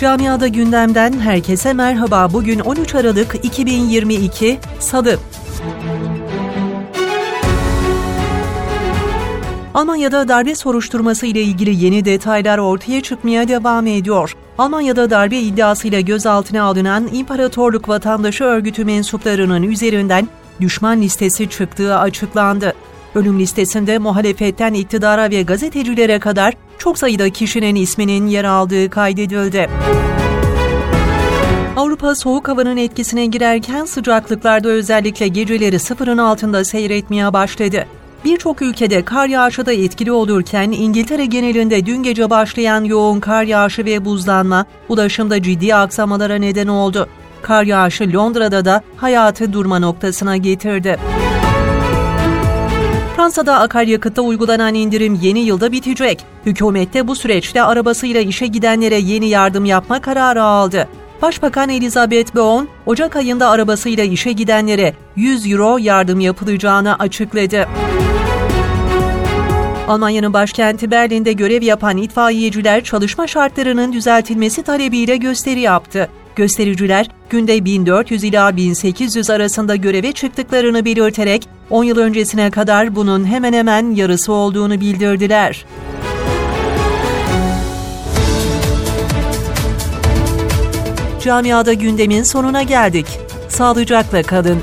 Camiada gündemden herkese merhaba. Bugün 13 Aralık 2022 Salı. Almanya'da darbe soruşturması ile ilgili yeni detaylar ortaya çıkmaya devam ediyor. Almanya'da darbe iddiasıyla gözaltına alınan İmparatorluk Vatandaşı Örgütü mensuplarının üzerinden düşman listesi çıktığı açıklandı. Ölüm listesinde muhalefetten iktidara ve gazetecilere kadar çok sayıda kişinin isminin yer aldığı kaydedildi. Avrupa soğuk havanın etkisine girerken sıcaklıklarda özellikle geceleri sıfırın altında seyretmeye başladı. Birçok ülkede kar yağışı da etkili olurken İngiltere genelinde dün gece başlayan yoğun kar yağışı ve buzlanma ulaşımda ciddi aksamalara neden oldu. Kar yağışı Londra'da da hayatı durma noktasına getirdi. Fransa'da akaryakıtta uygulanan indirim yeni yılda bitecek. Hükümet de bu süreçte arabasıyla işe gidenlere yeni yardım yapma kararı aldı. Başbakan Elizabeth Borne, Ocak ayında arabasıyla işe gidenlere 100 euro yardım yapılacağını açıkladı. Almanya'nın başkenti Berlin'de görev yapan itfaiyeciler çalışma şartlarının düzeltilmesi talebiyle gösteri yaptı. Göstericiler günde 1400 ila 1800 arasında göreve çıktıklarını belirterek 10 yıl öncesine kadar bunun hemen hemen yarısı olduğunu bildirdiler. Camiada gündemin sonuna geldik. Sağlıcakla kalın.